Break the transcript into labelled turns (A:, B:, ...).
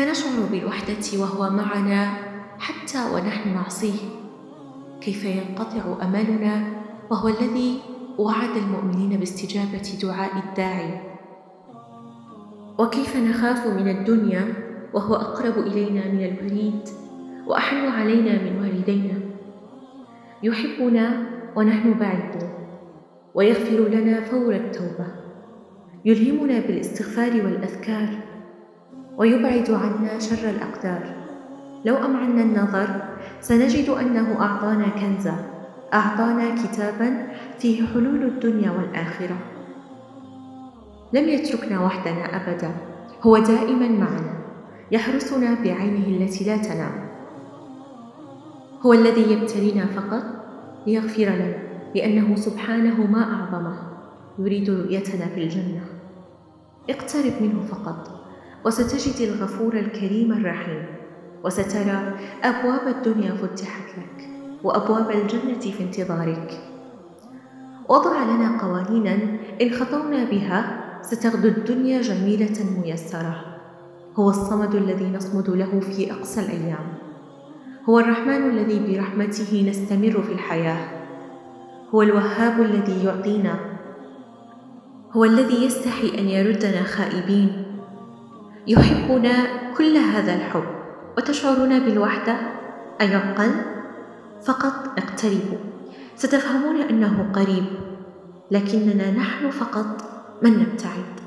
A: فنشعر بالوحدة وهو معنا حتى ونحن نعصيه؟ كيف ينقطع أملنا وهو الذي وعد المؤمنين باستجابة دعاء الداعي؟ وكيف نخاف من الدنيا وهو أقرب إلينا من الوريد وأحن علينا من والدينا؟ يحبنا ونحن بعيدون ويغفر لنا فور التوبة. يلهمنا بالإستغفار والأذكار. ويبعد عنا شر الأقدار. لو أمعنا النظر سنجد أنه أعطانا كنزا أعطانا كتابا فيه حلول الدنيا والآخرة. لم يتركنا وحدنا أبدا هو دائما معنا يحرسنا بعينه التي لا تنام. هو الذي يبتلينا فقط ليغفر لنا لأنه سبحانه ما أعظمه يريد رؤيتنا في الجنة. اقترب منه فقط. وستجد الغفور الكريم الرحيم وسترى أبواب الدنيا فتحت لك وأبواب الجنة في انتظارك. وضع لنا قوانينا إن خطونا بها ستغدو الدنيا جميلة ميسرة. هو الصمد الذي نصمد له في أقصى الأيام. هو الرحمن الذي برحمته نستمر في الحياة. هو الوهاب الذي يعطينا. هو الذي يستحي أن يردنا خائبين. يحبنا كل هذا الحب وتشعرون بالوحدة؟ أيقا فقط اقتربوا. ستفهمون أنه قريب لكننا نحن فقط من نبتعد.